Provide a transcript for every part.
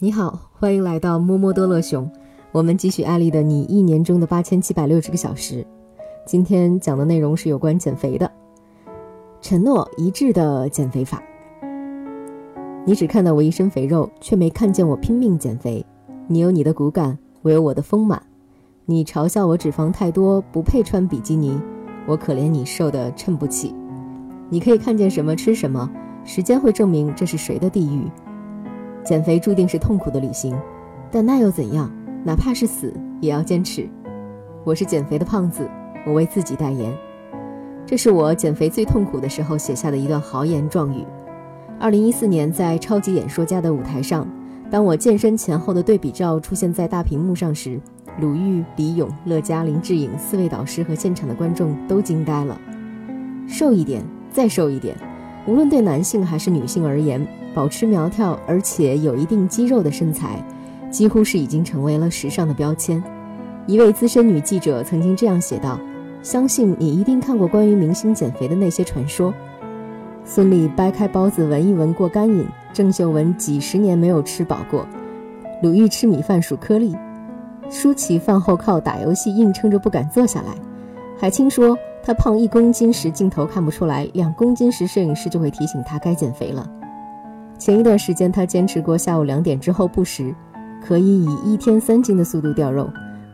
你好，欢迎来到摸摸多乐熊。我们继续艾丽的你一年中的八千七百六十个小时。今天讲的内容是有关减肥的，承诺一致的减肥法。你只看到我一身肥肉，却没看见我拼命减肥。你有你的骨感，我有我的丰满。你嘲笑我脂肪太多，不配穿比基尼。我可怜你瘦得衬不起。你可以看见什么吃什么，时间会证明这是谁的地狱。减肥注定是痛苦的旅行，但那又怎样？哪怕是死，也要坚持。我是减肥的胖子，我为自己代言。这是我减肥最痛苦的时候写下的一段豪言壮语。二零一四年，在超级演说家的舞台上，当我健身前后的对比照出现在大屏幕上时，鲁豫、李咏、乐嘉、林志颖四位导师和现场的观众都惊呆了。瘦一点，再瘦一点，无论对男性还是女性而言，保持苗条而且有一定肌肉的身材，几乎是已经成为了时尚的标签。一位资深女记者曾经这样写道：“相信你一定看过关于明星减肥的那些传说。”孙俪掰开包子闻一闻过干瘾，郑秀文几十年没有吃饱过，鲁豫吃米饭数颗粒。舒淇饭后靠打游戏硬撑着不敢坐下来，海清说她胖一公斤时镜头看不出来，两公斤时摄影师就会提醒她该减肥了。前一段时间他坚持过下午两点之后不食，可以以一天三斤的速度掉肉。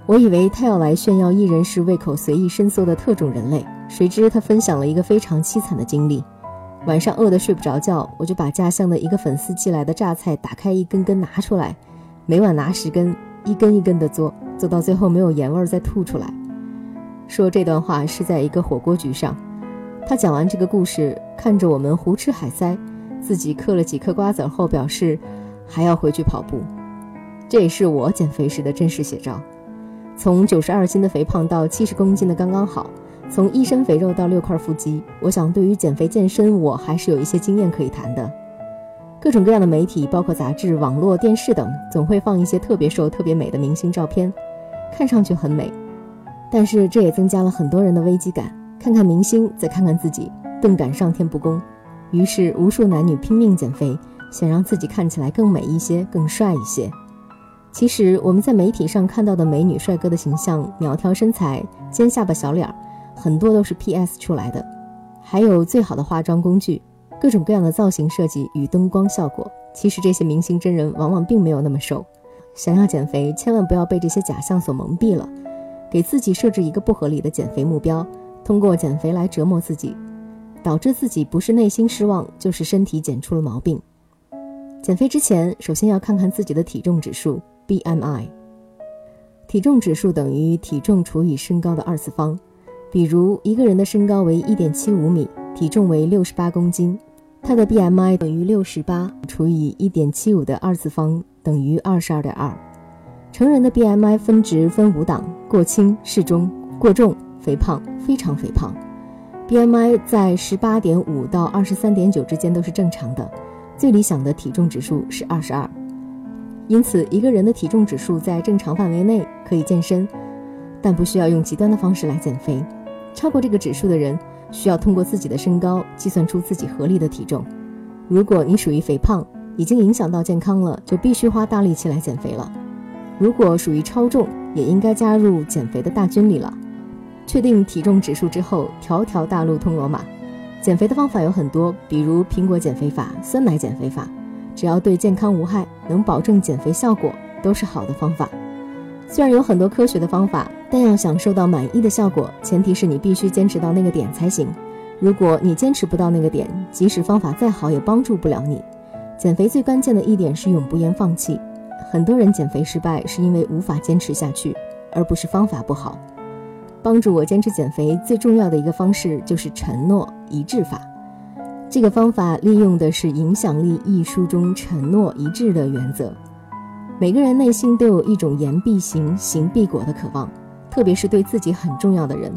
我以为他要来炫耀一人是胃口随意伸缩的特种人类，谁知他分享了一个非常凄惨的经历：晚上饿得睡不着觉，我就把家乡的一个粉丝寄来的榨菜打开一根根拿出来，每晚拿十根。一根一根的做，做到最后没有盐味儿再吐出来。说这段话是在一个火锅局上，他讲完这个故事，看着我们胡吃海塞，自己嗑了几颗瓜子后表示还要回去跑步。这也是我减肥时的真实写照，从九十二斤的肥胖到七十公斤的刚刚好，从一身肥肉到六块腹肌，我想对于减肥健身，我还是有一些经验可以谈的。各种各样的媒体，包括杂志、网络、电视等，总会放一些特别瘦、特别美的明星照片，看上去很美，但是这也增加了很多人的危机感。看看明星，再看看自己，顿感上天不公。于是，无数男女拼命减肥，想让自己看起来更美一些、更帅一些。其实，我们在媒体上看到的美女帅哥的形象，苗条身材、尖下巴、小脸儿，很多都是 PS 出来的，还有最好的化妆工具。各种各样的造型设计与灯光效果，其实这些明星真人往往并没有那么瘦。想要减肥，千万不要被这些假象所蒙蔽了，给自己设置一个不合理的减肥目标，通过减肥来折磨自己，导致自己不是内心失望，就是身体减出了毛病。减肥之前，首先要看看自己的体重指数 BMI。体重指数等于体重除以身高的二次方，比如一个人的身高为一点七五米，体重为六十八公斤。他的 BMI 等于六十八除以一点七五的二次方等于二十二点二。成人的 BMI 分值分五档：过轻、适中、过重、肥胖、非常肥胖。BMI 在十八点五到二十三点九之间都是正常的，最理想的体重指数是二十二。因此，一个人的体重指数在正常范围内可以健身，但不需要用极端的方式来减肥。超过这个指数的人。需要通过自己的身高计算出自己合理的体重。如果你属于肥胖，已经影响到健康了，就必须花大力气来减肥了。如果属于超重，也应该加入减肥的大军里了。确定体重指数之后，条条大路通罗马。减肥的方法有很多，比如苹果减肥法、酸奶减肥法，只要对健康无害，能保证减肥效果，都是好的方法。虽然有很多科学的方法，但要想收到满意的效果，前提是你必须坚持到那个点才行。如果你坚持不到那个点，即使方法再好，也帮助不了你。减肥最关键的一点是永不言放弃。很多人减肥失败是因为无法坚持下去，而不是方法不好。帮助我坚持减肥最重要的一个方式就是承诺一致法。这个方法利用的是《影响力》一书中承诺一致的原则。每个人内心都有一种言必行，行必果的渴望，特别是对自己很重要的人，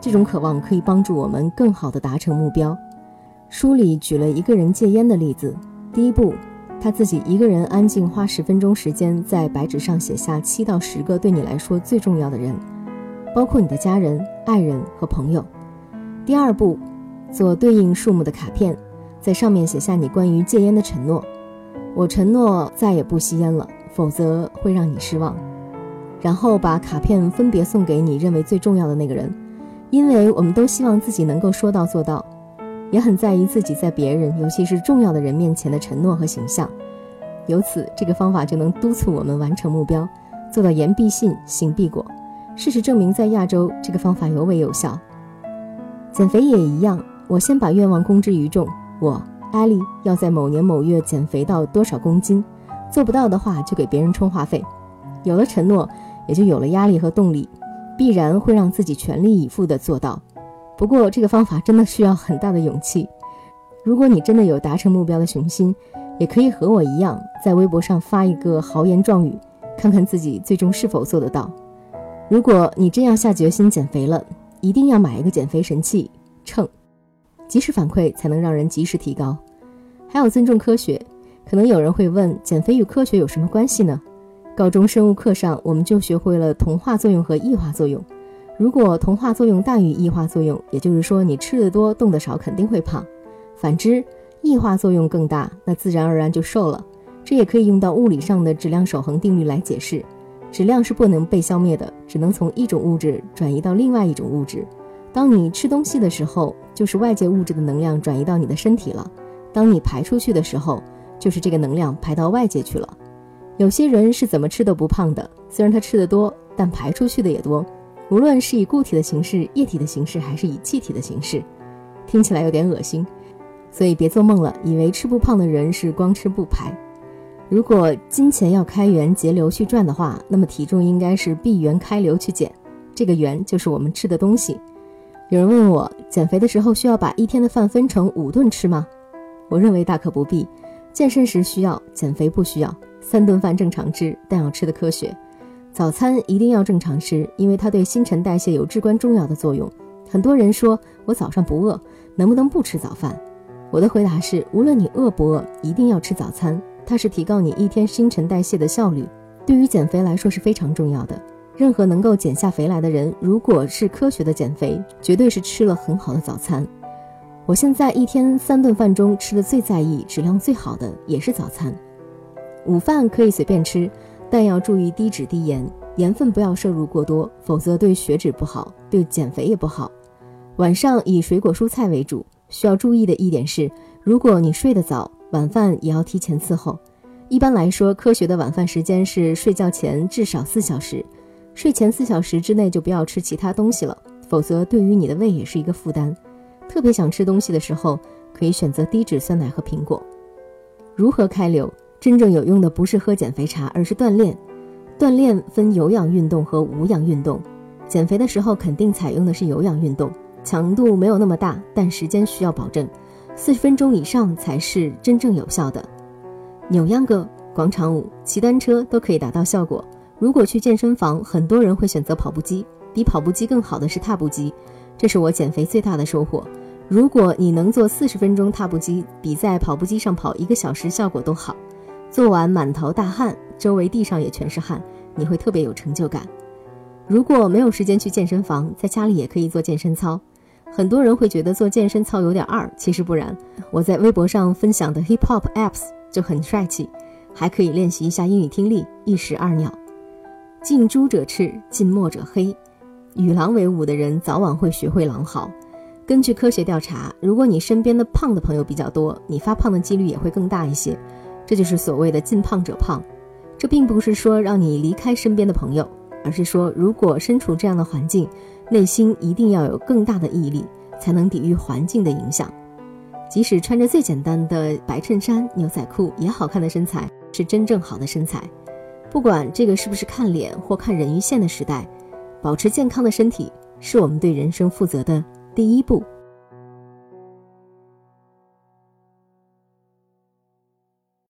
这种渴望可以帮助我们更好地达成目标。书里举了一个人戒烟的例子，第一步，他自己一个人安静花十分钟时间，在白纸上写下七到十个对你来说最重要的人，包括你的家人、爱人和朋友。第二步，做对应数目的卡片，在上面写下你关于戒烟的承诺。我承诺再也不吸烟了，否则会让你失望。然后把卡片分别送给你认为最重要的那个人，因为我们都希望自己能够说到做到，也很在意自己在别人，尤其是重要的人面前的承诺和形象。由此，这个方法就能督促我们完成目标，做到言必信，行必果。事实证明，在亚洲，这个方法尤为有效。减肥也一样，我先把愿望公之于众。我艾丽要在某年某月减肥到多少公斤，做不到的话就给别人充话费。有了承诺，也就有了压力和动力，必然会让自己全力以赴地做到。不过，这个方法真的需要很大的勇气。如果你真的有达成目标的雄心，也可以和我一样，在微博上发一个豪言壮语，看看自己最终是否做得到。如果你真要下决心减肥了，一定要买一个减肥神器秤，及时反馈才能让人及时提高。还有尊重科学，可能有人会问，减肥与科学有什么关系呢？高中生物课上我们就学会了同化作用和异化作用。如果同化作用大于异化作用，也就是说你吃的多动得少肯定会胖。反之。异化作用更大，那自然而然就瘦了。这也可以用到物理上的质量守恒定律来解释：质量是不能被消灭的，只能从一种物质转移到另外一种物质。当你吃东西的时候，就是外界物质的能量转移到你的身体了；当你排出去的时候，就是这个能量排到外界去了。有些人是怎么吃都不胖的，虽然他吃的多，但排出去的也多。无论是以固体的形式、液体的形式，还是以气体的形式，听起来有点恶心。所以别做梦了，以为吃不胖的人是光吃不排。如果金钱要开源节流去赚的话，那么体重应该是闭源开流去减。这个源就是我们吃的东西。有人问我，减肥的时候需要把一天的饭分成五顿吃吗？我认为大可不必。健身时需要，减肥不需要。三顿饭正常吃，但要吃的科学。早餐一定要正常吃，因为它对新陈代谢有至关重要的作用。很多人说我早上不饿，能不能不吃早饭？我的回答是：无论你饿不饿，一定要吃早餐。它是提高你一天新陈代谢的效率，对于减肥来说是非常重要的。任何能够减下肥来的人，如果是科学的减肥，绝对是吃了很好的早餐。我现在一天三顿饭中吃的最在意、质量最好的也是早餐。午饭可以随便吃，但要注意低脂低盐，盐分不要摄入过多，否则对血脂不好，对减肥也不好。晚上以水果蔬菜为主。需要注意的一点是，如果你睡得早，晚饭也要提前伺候。一般来说，科学的晚饭时间是睡觉前至少四小时，睡前四小时之内就不要吃其他东西了，否则对于你的胃也是一个负担。特别想吃东西的时候，可以选择低脂酸奶和苹果。如何开流？真正有用的不是喝减肥茶，而是锻炼。锻炼分有氧运动和无氧运动，减肥的时候肯定采用的是有氧运动。强度没有那么大，但时间需要保证，四十分钟以上才是真正有效的。扭秧歌、广场舞、骑单车都可以达到效果。如果去健身房，很多人会选择跑步机，比跑步机更好的是踏步机，这是我减肥最大的收获。如果你能做四十分钟踏步机，比在跑步机上跑一个小时效果都好。做完满头大汗，周围地上也全是汗，你会特别有成就感。如果没有时间去健身房，在家里也可以做健身操。很多人会觉得做健身操有点二，其实不然。我在微博上分享的 hip hop apps 就很帅气，还可以练习一下英语听力，一石二鸟。近朱者赤，近墨者黑。与狼为伍的人，早晚会学会狼嚎。根据科学调查，如果你身边的胖的朋友比较多，你发胖的几率也会更大一些。这就是所谓的近胖者胖。这并不是说让你离开身边的朋友，而是说如果身处这样的环境。内心一定要有更大的毅力，才能抵御环境的影响。即使穿着最简单的白衬衫、牛仔裤，也好看的身材是真正好的身材。不管这个是不是看脸或看人鱼线的时代，保持健康的身体是我们对人生负责的第一步。